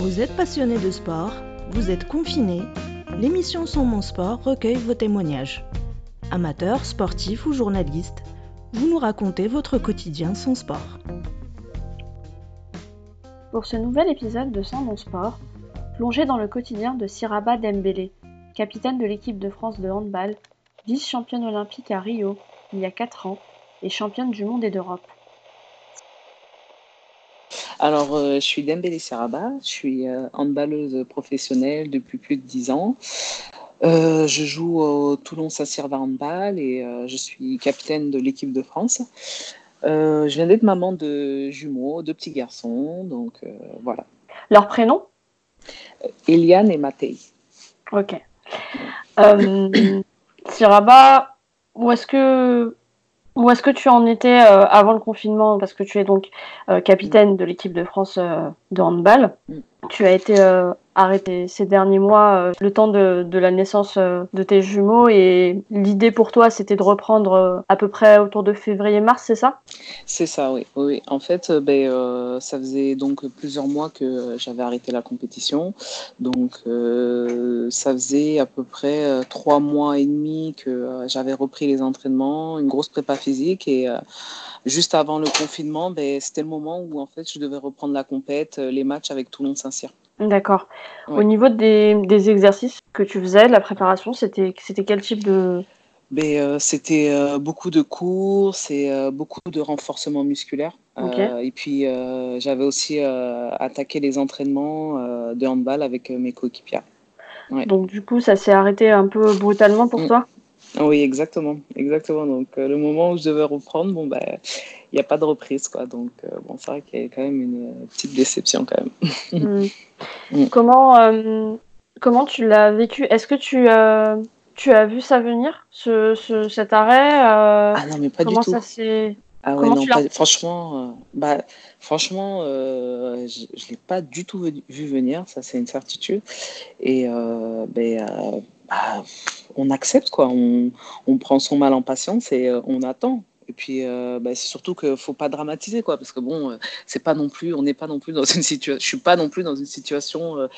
Vous êtes passionné de sport, vous êtes confiné, l'émission Sans mon sport recueille vos témoignages. Amateurs, sportifs ou journalistes, vous nous racontez votre quotidien sans sport. Pour ce nouvel épisode de Sans mon sport, plongez dans le quotidien de Siraba Dembélé, capitaine de l'équipe de France de handball, vice-championne olympique à Rio il y a 4 ans et championne du monde et d'Europe. Alors, euh, je suis Dembélé Saraba, je suis euh, handballeuse professionnelle depuis plus de 10 ans. Euh, je joue au Toulon Saint-Cyr Handball et je suis capitaine de l'équipe de France. je viens d'être maman de jumeaux, de petits garçons, donc voilà. Leur prénom? Eliane et Matei. Ok. Siraba, où est-ce que où est-ce que tu en étais euh, avant le confinement? Parce que tu es donc euh, capitaine de l'équipe de France euh, de handball. Mm. Tu as été arrêté ces derniers mois, le temps de, la naissance de tes jumeaux, et l'idée pour toi, c'était de reprendre à peu près autour de février-mars, c'est ça? C'est ça, oui. oui. En fait, ben, ça faisait donc plusieurs mois que j'avais arrêté la compétition. Donc, ça faisait à peu près trois mois et demi que j'avais repris les entraînements, une grosse prépa physique et juste avant le confinement, ben, c'était le moment où en fait je devais reprendre la compète, euh, les matchs avec Toulon Saint-Cyr. D'accord. Au niveau des, exercices que tu faisais, la préparation, c'était quel type de... Ben, euh, c'était euh, beaucoup de courses et beaucoup de renforcement musculaire. et puis j'avais aussi attaqué les entraînements de handball avec mes coéquipiers. Donc du coup, ça s'est arrêté un peu brutalement pour mm. toi? Oui, exactement, exactement. Donc euh, le moment où je devais reprendre, bon ben, il n'y a pas de reprise quoi. Donc euh, bon, c'est vrai qu'il y a quand même une petite déception quand même. Hmm. Mm. Comment euh, comment tu l'as vécu? Est-ce que tu tu as vu ça venir, ce, ce cet arrêt Ah non, mais pas du tout. Ça s'est ah ouais, non, franchement, bah, franchement, je ne l'ai pas du tout vu venir, ça c'est une certitude. Et ben, bah, on accepte, quoi. On, prend son mal en patience et euh, on attend. Et puis, euh, bah, c'est surtout qu'il ne faut pas dramatiser, quoi, parce que bon, euh, c'est pas non plus, on n'est pas non plus dans une situation, je suis pas non plus dans une situation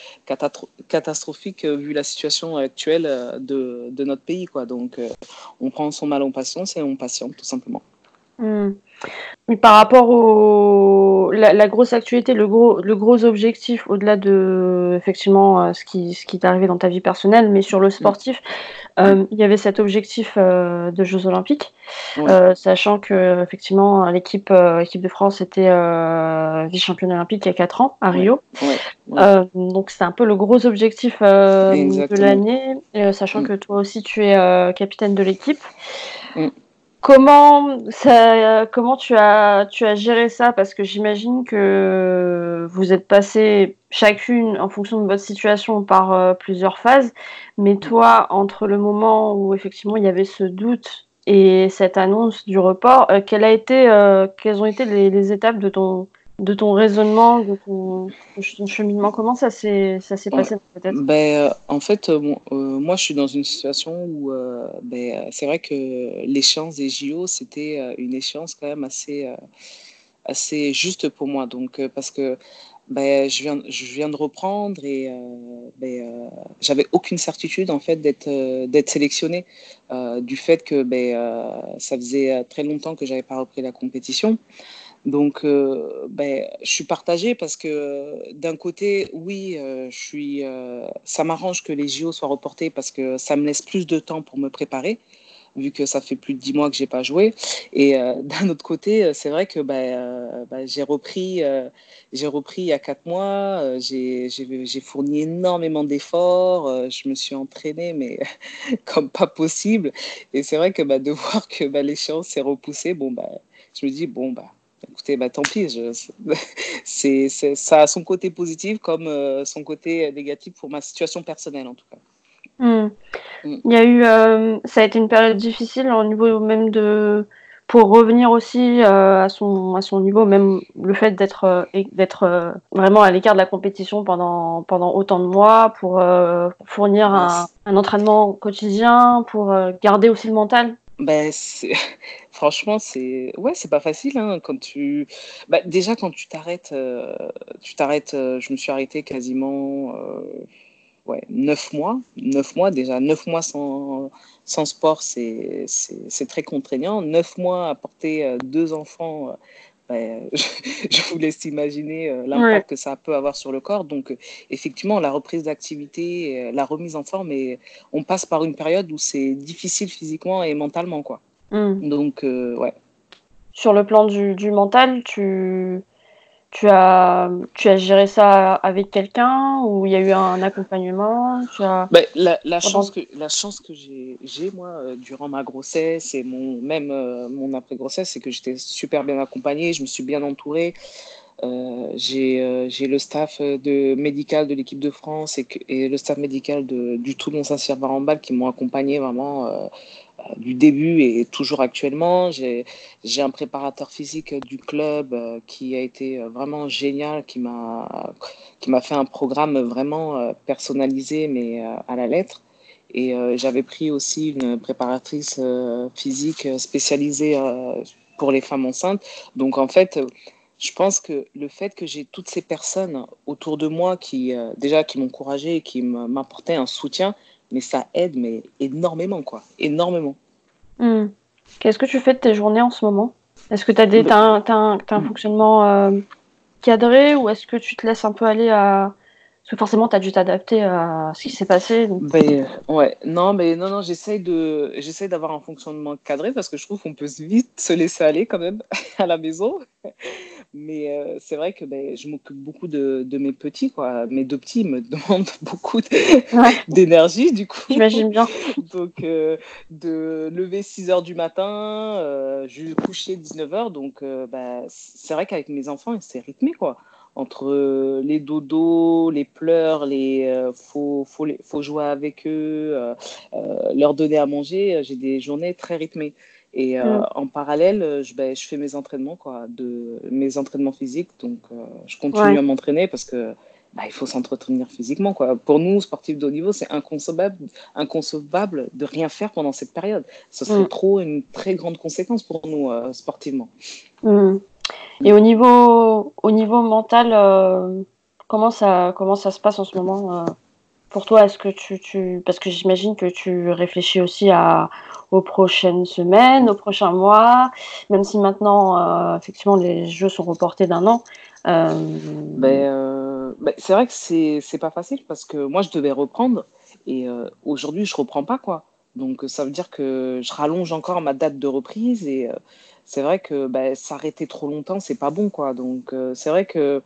catastrophique vu la situation actuelle de, notre pays, quoi. Donc, on prend son mal en patience et on patiente, tout simplement. Hmm. Mais par rapport au la, grosse actualité, le gros le gros objectif au-delà de effectivement euh, ce qui ce qui t'est arrivé dans ta vie personnelle, mais sur le hmm. sportif, euh, il y avait cet objectif euh, de Jeux Olympiques, sachant que effectivement l'équipe équipe de France était vice-championne olympique il y a 4 ans à Rio. donc c'est un peu le gros objectif de l'année, sachant hmm. que toi aussi tu es capitaine de l'équipe. Comment, ça, comment tu, as, tu as géré ça? Parce que j'imagine que vous êtes passé chacune, en fonction de votre situation, par euh, plusieurs phases. Mais toi, entre le moment où effectivement il y avait ce doute et cette annonce du report, euh, a été, euh, quelles ont été les, étapes de ton, de ton raisonnement, de ton, cheminement Comment ça s'est passé peut-être? Ben, euh, En fait, euh, euh, moi, je suis dans une situation où ben, c'est vrai que l'échéance des JO, c'était une échéance quand même assez, assez juste pour moi. Donc, parce que ben, je, viens, je viens de reprendre et ben, j'avais aucune certitude en fait d'être d'être sélectionnée du fait que ben, ça faisait très longtemps que j'avais pas repris la compétition. Donc, euh, ben, je suis partagée parce que d'un côté, oui, euh, je suis, euh, ça m'arrange que les JO soient reportés parce que ça me laisse plus de temps pour me préparer, vu que ça fait plus de dix mois que j'ai pas joué. Et d'un autre côté, c'est vrai que ben, ben, j'ai repris, j'ai repris il y a quatre mois. j'ai fourni énormément d'efforts. je me suis entraînée, mais comme pas possible. Et c'est vrai que ben, de voir que ben, l'échéance s'est repoussée, bon, ben, je me dis bon, bah écoutez, bah, tant pis. c'est, ça a son côté positif comme euh, son côté négatif pour ma situation personnelle, en tout cas. Hmm. Hmm. Il y a eu, euh, ça a été une période difficile au niveau même de, pour revenir aussi euh, à son à son niveau, même le fait d'être d'être vraiment à l'écart de la compétition pendant pendant autant de mois, pour fournir un, un, entraînement quotidien, pour garder aussi le mental Ben, franchement, c'est ouais, c'est pas facile hein, quand tu bah, déjà quand tu t'arrêtes, euh, tu t'arrêtes. Euh, je me suis arrêtée quasiment euh, ouais neuf mois, neuf mois déjà neuf mois sans, sans sport, c'est c'est très contraignant. Neuf mois à porter deux enfants ben, je vous laisse imaginer euh, l'impact que ça peut avoir sur le corps. Donc, euh, effectivement, la reprise d'activité, euh, la remise en forme, et on passe par une période où c'est difficile physiquement et mentalement, quoi. Hmm. Donc, ouais. Sur le plan du, du mental, tu, tu as, tu as géré ça avec quelqu'un ou il y a eu un accompagnement? Tu as... Ben, la, la, chance que, la chance que j'ai, moi, euh, durant ma grossesse et mon, même euh, mon après-grossesse, c'est que j'étais super bien accompagnée, je me suis bien entourée. Euh, j'ai, j'ai le staff de, médical de l'équipe de France et, et le staff médical de, du Toulon Saint-Cyr-Barambal qui m'ont accompagné vraiment du début et toujours actuellement. J'ai un préparateur physique du club euh, qui a été euh, vraiment génial, qui m'a fait un programme vraiment euh, personnalisé, mais à la lettre. Et j'avais pris aussi une préparatrice physique spécialisée pour les femmes enceintes. Donc en fait, je pense que le fait que j'ai toutes ces personnes autour de moi qui déjà qui m'encourageaient et qui m'apportaient un soutien, mais ça aide mais énormément, quoi. Énormément. Hmm. Qu'est-ce que tu fais de tes journées en ce moment? Est-ce que tu as, des, un, un, hmm. fonctionnement euh, cadré ou est-ce que tu te laisses un peu aller à... Parce que forcément, tu as dû t'adapter à ce qui s'est passé. Ben, ouais, non, mais non, non, j'essaye de, j'essaye d'avoir un fonctionnement cadré parce que je trouve qu'on peut vite se laisser aller quand même à la maison. Mais euh, c'est vrai que ben, je m'occupe beaucoup de, de, mes petits. Quoi. Mes deux petits me demandent beaucoup d'énergie, du coup. J'imagine bien. donc, euh, de lever 6 heures du matin, euh, je coucher 19 heures. Donc, euh, ben, c'est vrai qu'avec mes enfants, c'est rythmé. quoi entre les dodos, les pleurs, les faut, faut, faut jouer avec eux, leur donner à manger, j'ai des journées très rythmées. Et euh, mm. en parallèle, euh, je, ben, je fais mes entraînements, quoi, de, mes entraînements physiques. Donc, euh, je continue à m'entraîner parce que bah, il faut s'entretenir physiquement. Quoi. Pour nous, sportifs de haut niveau, c'est inconcevable, inconcevable de rien faire pendant cette période. Ce serait mm. trop une très grande conséquence pour nous sportivement. Mm. Et au niveau, au niveau mental, comment, ça, comment ça se passe en ce moment pour toi? Est-ce que tu, tu... Parce que j'imagine que tu réfléchis aussi à aux prochaines semaines, aux prochains mois, même si maintenant, euh, effectivement, les jeux sont reportés d'un an. Euh, ben, euh, ben, c'est vrai que c'est, pas facile parce que moi, je devais reprendre et aujourd'hui, je reprends pas, quoi. Donc, ça veut dire que je rallonge encore ma date de reprise et c'est vrai que ben, s'arrêter trop longtemps, c'est pas bon, quoi. Donc, c'est vrai que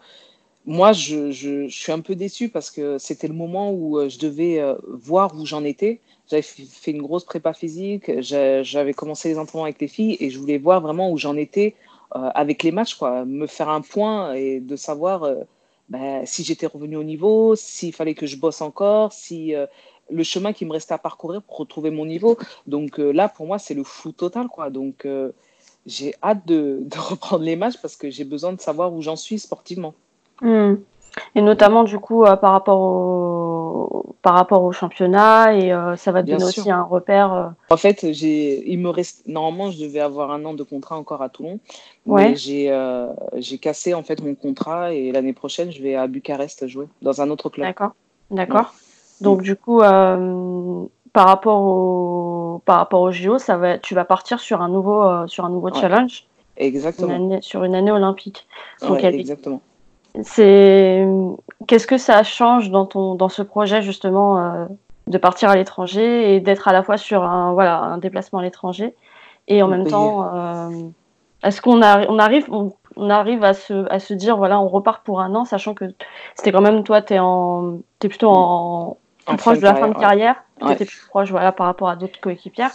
moi, je, suis un peu déçu parce que c'était le moment où je devais voir où j'en étais j'avais fait une grosse prépa physique, j'avais commencé les entraînements avec les filles et je voulais voir vraiment où j'en étais euh, avec les matchs, quoi. me faire un point et de savoir euh, ben, si j'étais revenu au niveau, s'il fallait que je bosse encore, si euh, le chemin qui me restait à parcourir pour retrouver mon niveau. Donc là, pour moi, c'est le flou total. Quoi. Donc j'ai hâte de, de, reprendre les matchs parce que j'ai besoin de savoir où j'en suis sportivement. Et notamment, du coup, euh, par, rapport au, par rapport au championnat, et euh, ça va te donner aussi un repère. Euh. En fait, il me reste. Normalement, je devais avoir un an de contrat encore à Toulon. Ouais. J'ai cassé en fait mon contrat et l'année prochaine, je vais à Bucarest jouer dans un autre club. D'accord. D'accord. Donc, du coup, par rapport au par rapport au JO, ça va, tu vas partir sur un nouveau sur un nouveau challenge. Exactement. sur une année olympique. Donc, exactement c'est qu'est-ce que ça change dans ton dans ce projet justement euh, de partir à l'étranger et d'être à la fois sur un voilà un déplacement à l'étranger et en même temps euh, est-ce qu'on on arrive on, arrive à se à se dire voilà on repart pour un an sachant que c'était quand même toi t'es en es plutôt en, proche de la fin de carrière tu étais plus proche voilà par rapport à d'autres coéquipières.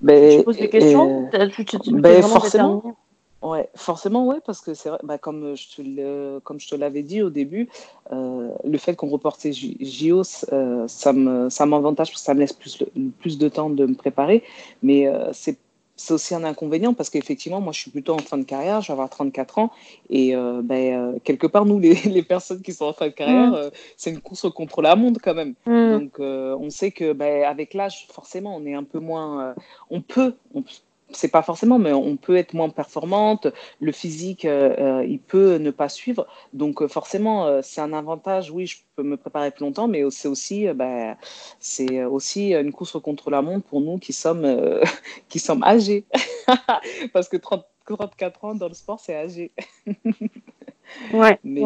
Ben, tu poses des questions tu, ben, forcément Ouais, forcément, ouais, parce que c'est bah, comme je te le, comme je te l'avais dit au début, euh, le fait qu'on reporte ces JO, euh, ça me, ça m'avantage parce que ça me laisse plus, plus de temps de me préparer. Mais euh, c'est, c'est aussi un inconvénient parce qu'effectivement, moi, je suis plutôt en fin de carrière, je vais avoir 34 ans. Et euh, ben, euh, quelque part, nous, les, les, personnes qui sont en fin de carrière, mm. euh, c'est une course contre la montre quand même. Mm. Donc, on sait que ben, avec l'âge, forcément, on est un peu moins. on peut, on, c'est pas forcément, mais on peut être moins performante. Le physique, euh, euh, il peut ne pas suivre. Donc euh, forcément, c'est un avantage. Oui, je peux me préparer plus longtemps, mais c'est aussi, bah, c'est aussi une course contre la montre pour nous qui sommes, qui sommes âgés. Parce que 30, 34 ans dans le sport, c'est âgé. ouais, mais,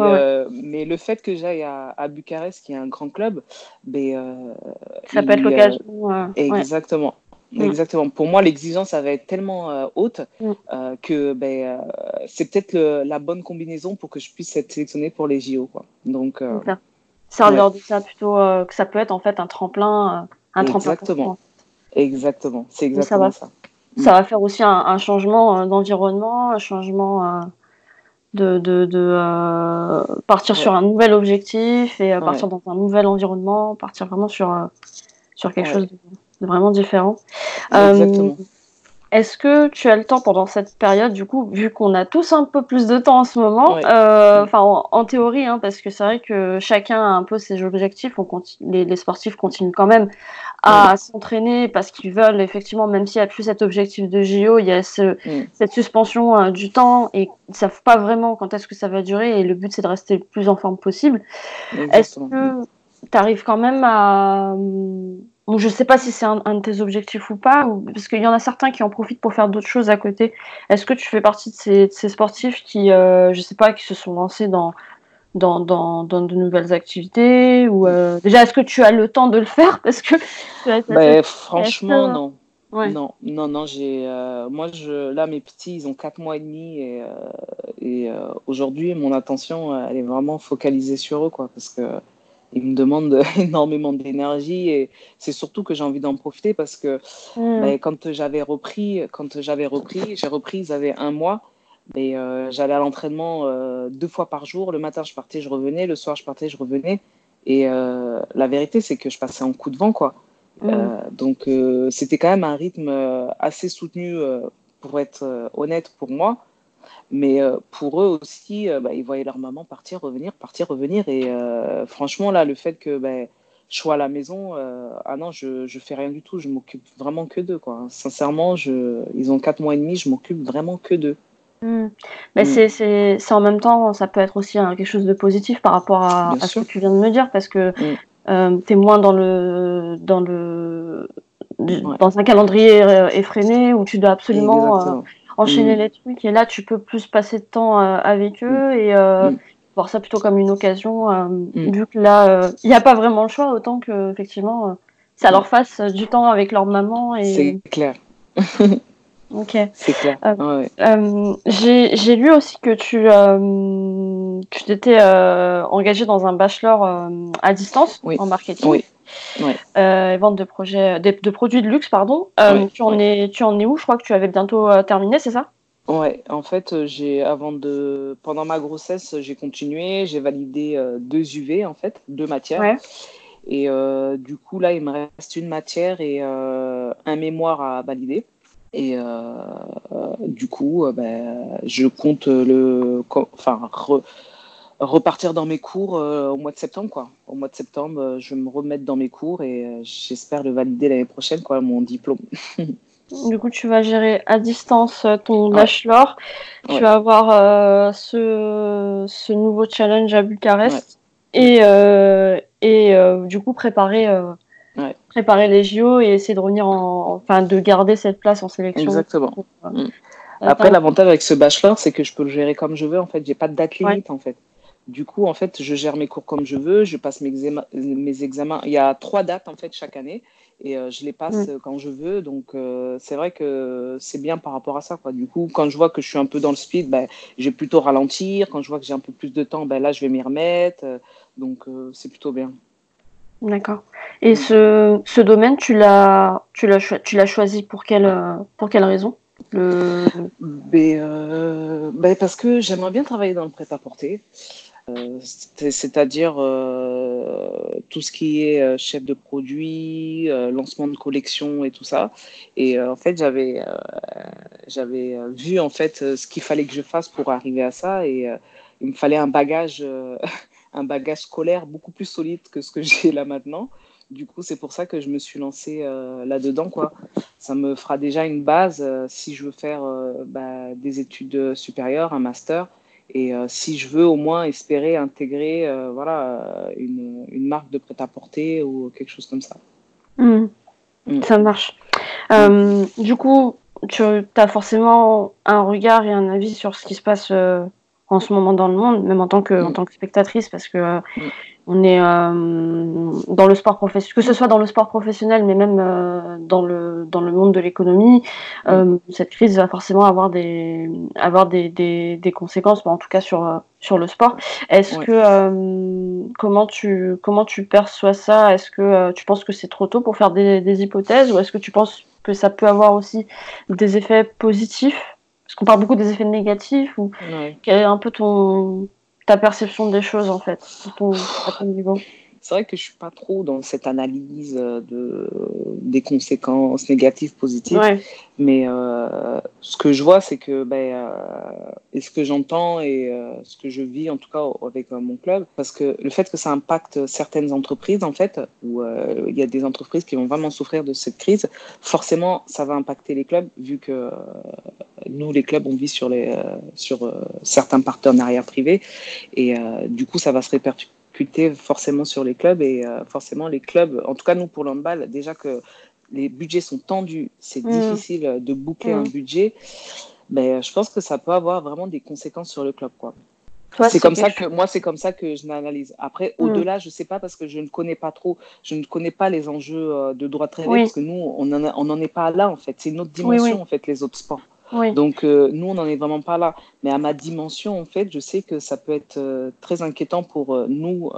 mais le fait que j'aille à, Bucarest, qui est un grand club, ben, ça peut être l'occasion. exactement. Mm. Exactement. Pour moi, l'exigence, ça va être tellement euh, haute mm. euh, que ben, euh, c'est peut-être la bonne combinaison pour que je puisse être sélectionnée pour les JO. Quoi. Donc, ça en de ça plutôt que ça peut être en fait un tremplin. un exactement. Exactement. C'est exactement ça. Va, ça. va faire aussi un, changement d'environnement, un changement de, de, de partir sur un nouvel objectif et partir dans un nouvel environnement, partir vraiment sur, sur quelque chose de vraiment différent. Euh, est-ce que tu as le temps pendant cette période, du coup, vu qu'on a tous un peu plus de temps en ce moment, euh, enfin en, théorie, hein, parce que c'est vrai que chacun a un peu ses objectifs, on continue, les, sportifs continuent quand même à s'entraîner parce qu'ils veulent effectivement, même s'il n'y a plus cet objectif de JO, il y a ce, cette suspension euh, du temps et ils ne savent pas vraiment quand est-ce que ça va durer et le but c'est de rester le plus en forme possible. Est-ce que tu arrives quand même à donc, je ne sais pas si c'est un, de tes objectifs ou pas, parce qu'il y en a certains qui en profitent pour faire d'autres choses à côté. Est-ce que tu fais partie de ces, sportifs qui, euh, je sais pas, qui se sont lancés dans, dans, dans, de nouvelles activités ou euh, Déjà, est-ce que tu as le temps de le faire? Parce que bah, Franchement, non. Non, non, non, j'ai. Euh, moi, je, là, mes petits, ils ont 4 mois et demi et, et aujourd'hui, mon attention, elle est vraiment focalisée sur eux, quoi, parce que il me demande énormément d'énergie et c'est surtout que j'ai envie d'en profiter parce que mm. ben, quand j'avais repris, quand j'avais repris, j'ai repris, ils avaient un mois. Mais euh, j'allais à l'entraînement euh, deux fois par jour. Le matin, je partais, je revenais. Le soir, je partais, je revenais. Et euh, la vérité, c'est que je passais en coup de vent, quoi. Mm. donc, c'était quand même un rythme assez soutenu, pour être honnête pour moi. Mais euh, pour eux aussi, euh, bah, ils voyaient leur maman partir, revenir, partir, revenir. Et euh, franchement, là, le fait que bah, je sois à la maison, ah non, je ne fais rien du tout. Je m'occupe vraiment que d'eux. Quoi. Sincèrement, je, ils ont 4 mois et demi, je m'occupe vraiment que d'eux. Mmh. Mais mmh. c'est en même temps, ça peut être aussi quelque chose de positif par rapport à, ce que tu viens de me dire, parce que mmh. tu es moins dans le, dans le, dans un calendrier effréné où tu dois absolument enchaîner mm. les trucs. Et là, tu peux plus passer de temps euh, avec eux mm. et euh, mm. voir ça plutôt comme une occasion. Euh, vu que là, il n'y a pas vraiment le choix, autant que effectivement, ça leur fasse du temps avec leur maman. Et... C'est clair. ok. C'est clair. J'ai lu aussi que tu tu t'étais engagé dans un bachelor à distance en marketing. Oui. Euh, vente de projets, de, produits de luxe, pardon. Euh, tu, en es, tu en es où? Je crois que tu avais bientôt euh, terminé, c'est ça? Ouais, en fait, j'ai avant de pendant ma grossesse, j'ai continué, j'ai validé deux UV en fait, deux matières. Et du coup là, il me reste une matière et un mémoire à valider. Et du coup, ben, je compte le, enfin, repartir dans mes cours euh, au mois de septembre. Quoi. Au mois de septembre, euh, je vais me remettre dans mes cours et euh, j'espère le valider l'année prochaine, quoi, mon diplôme. du coup, tu vas gérer à distance ton bachelor. Tu vas avoir ce, ce, nouveau challenge à Bucarest. Et, et du coup, préparer, préparer les JO et essayer de revenir en, enfin, de garder cette place en sélection. Exactement. Après, l'avantage avec ce bachelor, c'est que je peux le gérer comme je veux. En fait, j'ai pas de date limite. En fait. Du coup, en fait, je gère mes cours comme je veux, je passe mes, mes examens. Il y a trois dates, en fait, chaque année, et euh, je les passe mm. quand je veux. Donc, euh, c'est vrai que c'est bien par rapport à ça. Quoi. Du coup, quand je vois que je suis un peu dans le speed, ben, je vais plutôt ralentir. Quand je vois que j'ai un peu plus de temps, ben, là, je vais m'y remettre. Donc, euh, c'est plutôt bien. D'accord. Et ce, ce domaine, tu l'as, choisi pour quelle, pour quelle raison? Le... Ben, ben, parce que j'aimerais bien travailler dans le prêt-à-porter. Euh, c'est-à-dire, euh, tout ce qui est chef de produit, lancement de collection et tout ça. Et en fait, j'avais j'avais vu en fait ce qu'il fallait que je fasse pour arriver à ça et il me fallait un bagage un bagage scolaire beaucoup plus solide que ce que j'ai là maintenant. Du coup, c'est pour ça que je me suis lancée euh, là-dedans. Quoi. Ça me fera déjà une base euh, si je veux faire euh, bah, des études supérieures, un master. Et si je veux au moins espérer intégrer voilà, une, une, marque de prêt-à-porter ou quelque chose comme ça. Mmh. Mmh. Ça marche. Du coup, tu as forcément un regard et un avis sur ce qui se passe en ce moment dans le monde, même en tant que, en mm. tant que spectatrice, parce que euh, mm. on est euh, dans le sport professionnel, que ce soit dans le sport professionnel, mais même euh, dans, le, dans le monde de l'économie, mm. cette crise va forcément avoir des, avoir des, des, des conséquences, en tout cas sur, sur le sport. Est-ce que comment tu comment tu perçois ça? Est-ce que tu penses que c'est trop tôt pour faire des, des hypothèses, ou est-ce que tu penses que ça peut avoir aussi des effets positifs? Parce qu'on parle beaucoup des effets négatifs ou quelle est un peu ton ta perception des choses en fait à ton niveau? C'est vrai que je suis pas trop dans cette analyse euh, de, des conséquences négatives, positives. Mais euh, ce que je vois, c'est que, ben, euh, et ce que j'entends et ce que je vis, en tout cas avec mon club, parce que le fait que ça impacte certaines entreprises, en fait, où il y a des entreprises qui vont vraiment souffrir de cette crise, forcément, ça va impacter les clubs, vu que nous, les clubs, on vit sur, les, sur certains partenariats privés. Et du coup, ça va se répercuter forcément sur les clubs et euh, forcément les clubs, en tout cas nous pour l'handball, déjà que les budgets sont tendus, c'est mm. difficile de boucler un mm. budget, mais je pense que ça peut avoir vraiment des conséquences sur le club. quoi. C'est comme ça que moi, c'est comme ça que je l'analyse. Après, mm. au-delà, je sais pas parce que je ne connais pas trop, je ne connais pas les enjeux euh, de droit de parce que nous, on n'en est pas là en fait. C'est une autre dimension en fait, les autres sports. Donc, euh, nous, on n'en est vraiment pas là. Mais à ma dimension, en fait, je sais que ça peut être euh, très inquiétant pour euh, nous,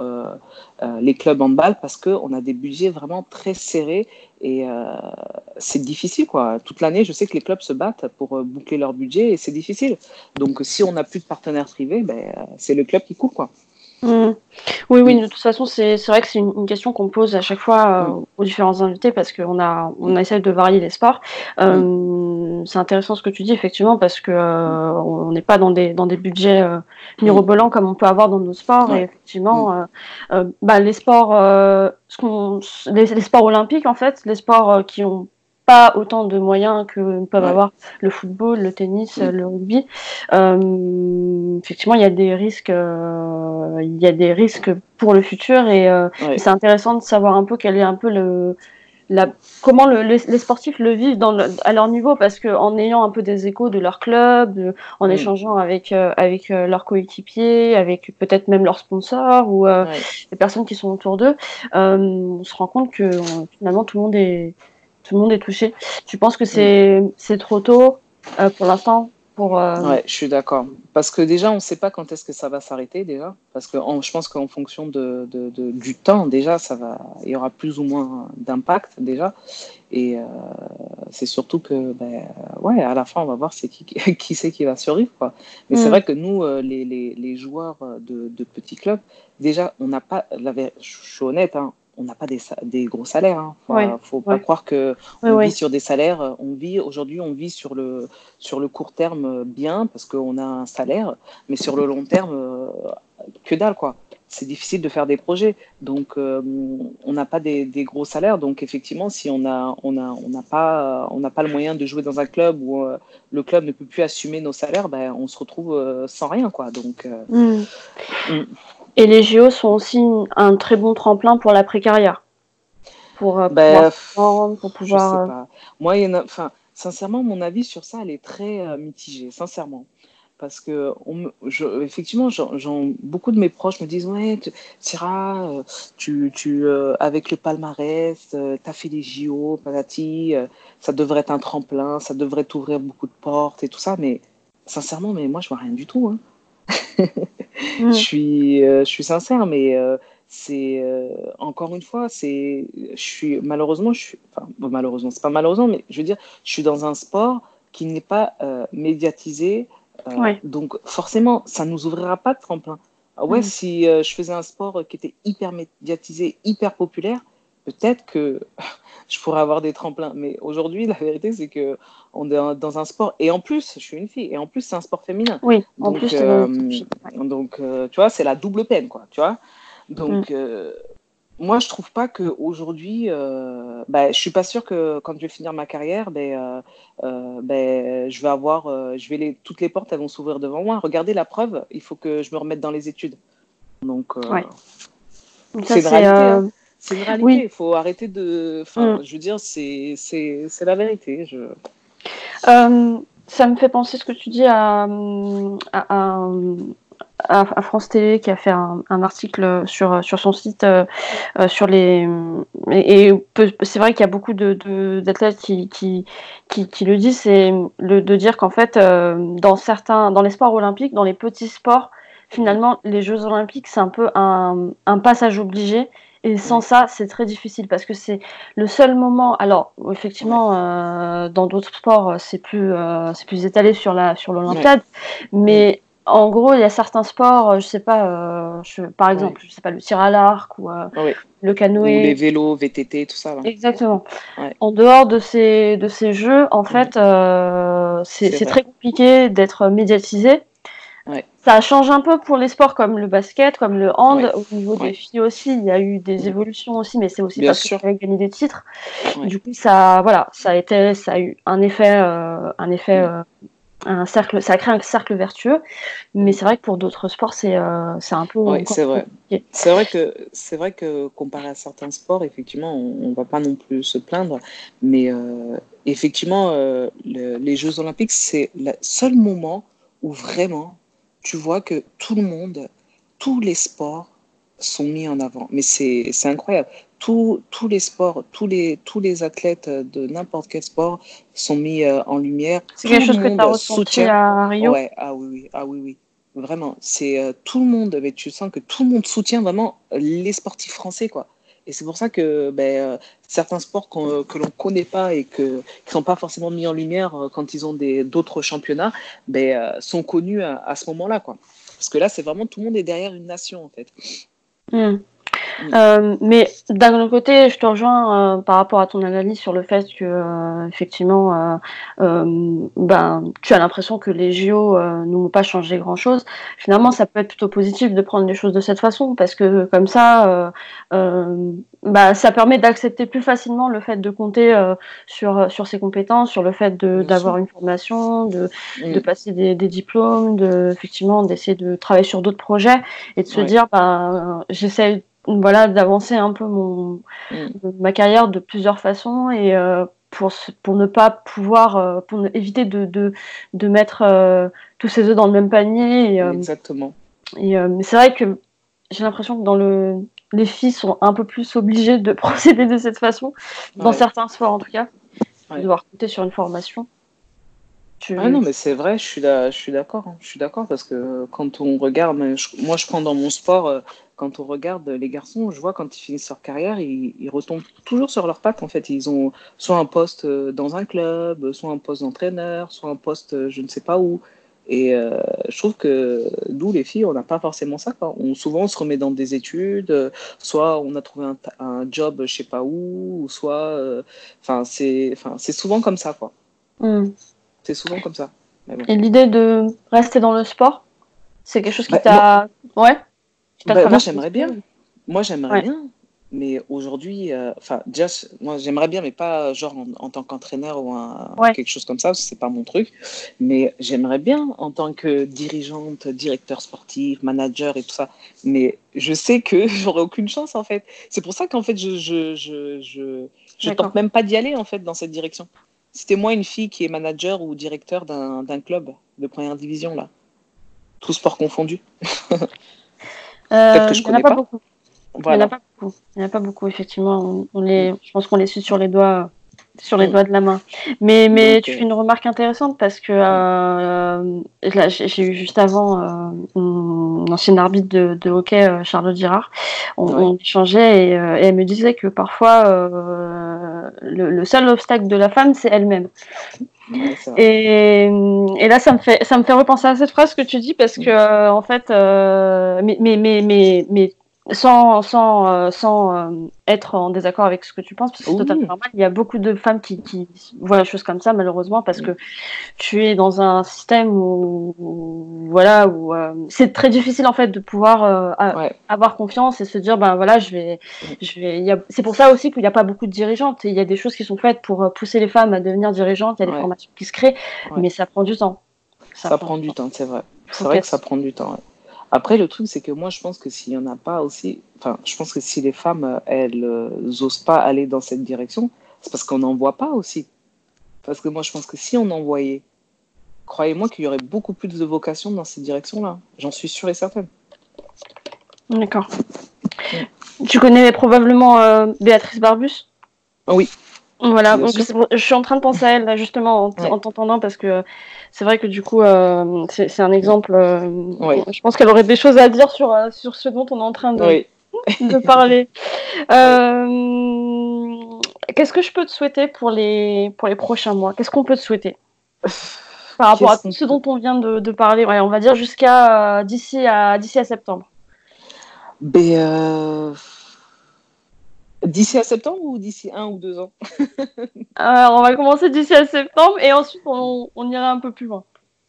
les clubs en balle, parce qu'on a des budgets vraiment très serrés et c'est difficile, quoi. Toute l'année, je sais que les clubs se battent pour boucler leur budget et c'est difficile. Donc, si on n'a plus de partenaires privés, ben, c'est le club qui court, quoi. Mmh. Oui, oui, de toute façon, c'est vrai que c'est une, question qu'on pose à chaque fois mmh. aux différents invités parce qu'on a, on essaie de varier les sports. Mmh. C'est intéressant ce que tu dis, effectivement, parce que euh, on n'est pas dans des, dans des budgets euh, mirobolants comme on peut avoir dans nos sports. Et effectivement, euh, bah, les sports, ce les, les, sports olympiques, en fait, les sports qui ont pas autant de moyens que peuvent avoir le football, le tennis, le rugby. Effectivement, il y a des risques, il y a des risques pour le futur. Et, c'est intéressant de savoir un peu quel est un peu le la, comment le, les, sportifs le vivent dans à leur niveau parce que en ayant un peu des échos de leur club, en échangeant avec avec leurs coéquipiers, avec peut-être même leurs sponsors ou les personnes qui sont autour d'eux, on se rend compte que finalement tout le monde est tout le monde est touché. Tu penses que c'est c'est trop tôt euh, pour l'instant pour, euh, Ouais, je suis d'accord. Parce que déjà, on ne sait pas quand est-ce que ça va s'arrêter déjà. Parce que je pense qu'en fonction de, de, du temps, déjà, ça va, il y aura plus ou moins d'impact déjà. Et euh, c'est surtout que, ben, ouais, à la fin, on va voir c'est qui, qui c'est qui va survivre. Quoi. Mais c'est mm. vrai que nous, les, les, les joueurs de, de, petits clubs, déjà, on n'a pas, la, je suis honnête, hein, on n'a pas des, des, gros salaires. Il hein. ne faut, pas croire que on vit sur des salaires. On vit aujourd'hui, on vit sur le sur le court terme bien parce qu'on a un salaire, mais sur le long terme, euh, que dalle quoi. C'est difficile de faire des projets, donc euh, on n'a pas des, des, gros salaires. Donc effectivement, si on a on a on n'a pas on n'a pas le moyen de jouer dans un club où euh, le club ne peut plus assumer nos salaires, ben on se retrouve sans rien quoi. Donc mm. Mm. Et les JO sont aussi un très bon tremplin pour la précarrière. Pour, euh, bah, pouvoir pour pouvoir. Euh, Moi, il enfin, sincèrement, mon avis sur ça, elle est très euh, mitigée, sincèrement. Parce que, on, je, effectivement, beaucoup de mes proches me disent Ouais, Tira, tu, tu, avec le palmarès, tu as fait les JO, patati, ça devrait être un tremplin, ça devrait t'ouvrir beaucoup de portes et tout ça. Mais sincèrement, mais moi, je vois rien du tout. Hein. je, suis, euh, je suis sincère, mais euh, c'est euh, encore une fois, c'est, je suis malheureusement, je suis, enfin, malheureusement, c'est pas malheureusement, mais je veux dire, je suis dans un sport qui n'est pas médiatisé, donc forcément, ça nous ouvrira pas de tremplin. Ah ouais, mm. si je faisais un sport qui était hyper médiatisé, hyper populaire, peut-être que je pourrais avoir des tremplins. Mais aujourd'hui, la vérité, c'est que on est dans un sport. Et en plus, je suis une fille. Et en plus, c'est un sport féminin. Oui, en donc, plus, donc, tu vois, c'est la double peine, quoi. Tu vois. Donc, mm moi, je trouve pas qu'aujourd'hui, euh, bah, je suis pas sûre que quand je vais finir ma carrière, ben, euh, euh ben, je vais avoir, euh, je vais les, toutes les portes elles vont s'ouvrir devant moi. Regardez la preuve, il faut que je me remette dans les études. Donc, euh, ouais. c'est une réalité. Hein. C'est une réalité. Il faut arrêter de. Enfin, mm. je veux dire, c'est la vérité. Je... ça me fait penser ce que tu dis à, à, à à, France Télé qui a fait un, article sur, sur son site euh, euh, sur les et, c'est vrai qu'il y a beaucoup de d'athlètes qui, qui, qui, le disent c'est de dire qu'en fait euh, dans certains dans les sports olympiques dans les petits sports finalement les Jeux olympiques c'est un peu un, un passage obligé et sans ça, c'est très difficile parce que c'est le seul moment. Alors, effectivement, dans d'autres sports, c'est plus, c'est plus étalé sur la sur l'Olympiade, mais en gros, il y a certains sports, euh, je sais pas, euh, je, par exemple, je sais pas, le tir à l'arc ou euh, le canoë. Ou les vélos, VTT, tout ça. Exactement. En dehors de ces, de ces jeux, en fait, c'est très compliqué d'être médiatisé. Ça change un peu pour les sports comme le basket, comme le hand. Au niveau des filles aussi, il y a eu des évolutions aussi, mais c'est aussi parce qu'elles avaient gagné des titres. Du coup, ça, voilà, ça a été, ça a eu un effet, un effet un cercle, ça crée un cercle vertueux, mais c'est vrai que pour d'autres sports, c'est euh, un peu. Oui, c'est vrai. C'est vrai que c'est vrai que comparé à certains sports, effectivement, on, ne va pas non plus se plaindre, mais euh, effectivement, euh, les Jeux Olympiques, c'est le seul moment où vraiment tu vois que tout le monde, tous les sports sont mis en avant. Mais c'est incroyable tous, tous les sports, tous les, tous les athlètes de n'importe quel sport sont mis euh, en lumière. C'est quelque chose que tu as ressenti à Rio? Ouais, ah oui, oui, ah oui, oui. Vraiment, c'est euh, tout le monde, mais tu sens que tout le monde soutient vraiment les sportifs français, quoi. Et c'est pour ça que ben, euh, certains sports que l'on ne connaît pas et que, qui ne sont pas forcément mis en lumière quand ils ont d'autres championnats ben, sont connus à, ce moment-là. Parce que là, c'est vraiment tout le monde est derrière une nation, en fait. Hmm. Euh, mais d'un autre côté, je te rejoins euh, par rapport à ton analyse sur le fait que, euh, effectivement, ben, tu as l'impression que les JO n'ont pas changé grand-chose. Finalement, ça peut être plutôt positif de prendre les choses de cette façon, parce que comme ça, bah, ça permet d'accepter plus facilement le fait de compter sur, sur ses compétences, sur le fait d'avoir une formation, de, de passer des, des, diplômes, de, effectivement, d'essayer de travailler sur d'autres projets et de se dire, ben, j'essaie voilà, d'avancer un peu mon, mm. ma carrière de plusieurs façons et euh, pour, pour ne pas pouvoir, euh, pour éviter de, de, de mettre euh, tous ses œufs dans le même panier. Exactement. Et, mais c'est vrai que j'ai l'impression que dans le, les filles sont un peu plus obligées de procéder de cette façon, dans certains sports en tout cas, de devoir compter sur une formation. Ah non, mais c'est vrai, je suis, là, je suis d'accord. Hein. Je suis d'accord parce que quand on regarde, moi je prends dans mon sport, quand on regarde les garçons, je vois quand ils finissent leur carrière, ils, retombent toujours sur leurs pattes. En fait, ils ont soit un poste euh, dans un club, soit un poste d'entraîneur, soit un poste euh, je ne sais pas où. Et euh, je trouve que nous, les filles, on n'a pas forcément ça. On, souvent, on se remet dans des études, soit on a trouvé un, un job je sais pas où, soit. Enfin, c'est souvent comme ça, quoi. Hmm. C'est souvent comme ça. Et l'idée de rester dans le sport, c'est quelque chose qui bah, t'a. Ouais bah, moi, j'aimerais bien. Moi, j'aimerais bien. Mais aujourd'hui, euh, enfin, déjà, moi, j'aimerais bien, mais pas genre en, tant qu'entraîneur ou quelque chose comme ça, c'est pas mon truc. Mais j'aimerais bien en tant que dirigeante, directeur sportif, manager et tout ça. Mais je sais que j'aurais aucune chance, en fait. C'est pour ça qu'en fait, je, je, je, je, je tente même pas d'y aller, en fait, dans cette direction. C'était moi une fille qui est manager ou directeur d'un club de première division, là. Tout sport confondu. Euh, il n'y en a pas, beaucoup. Il n'y en a pas beaucoup. Il a pas beaucoup, effectivement. On, les, je pense qu'on les suit sur les doigts sur les mm. doigts de la main. Mais, mais tu fais une remarque intéressante parce que euh, j'ai eu juste avant euh, une ancienne arbitre de, de hockey, euh, Charlotte Girard. On, on échangeait et, et, elle me disait que parfois le, seul obstacle de la femme, c'est elle-même. et, là, ça me fait, ça me fait repenser à cette phrase que tu dis parce que, euh, en fait, mais, mais, mais, mais sans, sans, euh, sans euh, être en désaccord avec ce que tu penses, parce que c'est totalement normal. Il y a beaucoup de femmes qui, qui voient la chose comme ça, malheureusement, parce que tu es dans un système où, voilà, où euh, c'est très difficile en fait de pouvoir avoir confiance et se dire, ben voilà, je vais, je vais. C'est pour ça aussi qu'il n'y a pas beaucoup de dirigeantes. Il y a des choses qui sont faites pour pousser les femmes à devenir dirigeantes. Il y a des formations qui se créent, mais ça prend du temps. Ça, prend, du temps, c'est vrai. C'est vrai que ça prend du temps. Après, le truc, c'est que moi, je pense que s'il n'y en a pas aussi, enfin, je pense que si les femmes, elles n'osent euh, pas aller dans cette direction, c'est parce qu'on n'en voit pas aussi. Parce que moi, je pense que si on en voyait, croyez-moi qu'il y aurait beaucoup plus de vocations dans cette direction-là. J'en suis sûre et certaine. D'accord. Tu connais probablement euh, Béatrice Barbus? Oui. Voilà, donc, je suis en train de penser à elle, justement, en t'entendant, parce que c'est vrai que du coup, euh, c'est un exemple. Euh, je pense qu'elle aurait des choses à dire sur, euh, sur ce dont on est en train de, de parler. Qu'est-ce que je peux te souhaiter pour les, pour les prochains mois? Qu'est-ce qu'on peut te souhaiter? Par rapport à ce dont on vient de, de parler On va dire jusqu'à d'ici à, à septembre. Ben, D'ici à septembre ou d'ici un ou deux ans? Alors, on va commencer d'ici à septembre et ensuite on, ira un peu plus loin.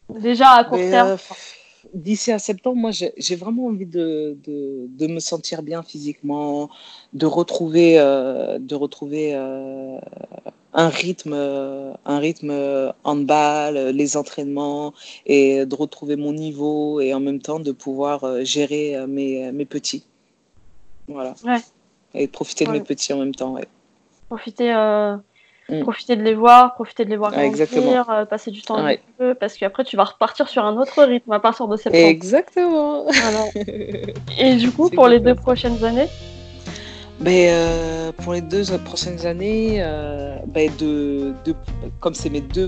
Déjà à court terme. Euh, d'ici à septembre, moi j'ai vraiment envie de, de, me sentir bien physiquement, de retrouver, euh, de retrouver euh, un rythme, un rythme handball, les entraînements et de retrouver mon niveau et en même temps de pouvoir gérer mes, mes petits. Voilà. Ouais et profiter de mes petits en même temps. Ouais. Profiter, euh, mm. profiter de les voir, profiter de les voir grandir, euh, passer du temps avec eux, parce qu'après tu vas repartir sur un autre rythme à partir de septembre. Exactement. Et du coup, pour les deux prochaines années? Ben, euh, pour les deux prochaines années, ben de, de, comme c'est mes deux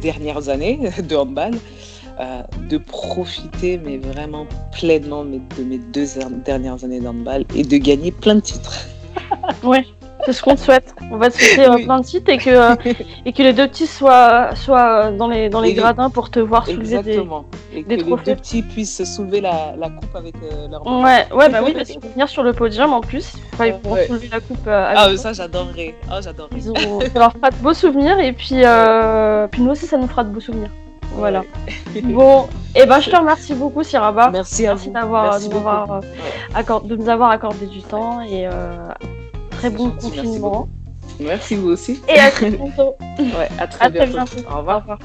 dernières années de handball, euh, de profiter, mais vraiment pleinement de mes deux dernières années d'handball et de gagner plein de titres. oui, c'est ce qu'on te souhaite. On va te souhaiter euh, plein de titres et que, euh, et que les deux petits soient, soient dans les, dans les gradins pour te voir soulever des, et que les deux petits puissent soulever la, la coupe avec leur Ouais, ouais, bah oui, parce qu'ils vont venir sur le podium en plus. Enfin, ils pourront soulever la coupe. ah, ça, j'adorerais. Ah, j'adorerais. Ça leur fera de beaux souvenirs et puis, puis nous aussi, ça nous fera de beaux souvenirs. Voilà. bon, et eh ben je te remercie beaucoup, Siraba. Merci à vous. d'avoir de, euh, de nous avoir accordé du temps et euh, très bon confinement. Merci vous aussi. Et à très bientôt. ouais, à très, bientôt. Au revoir.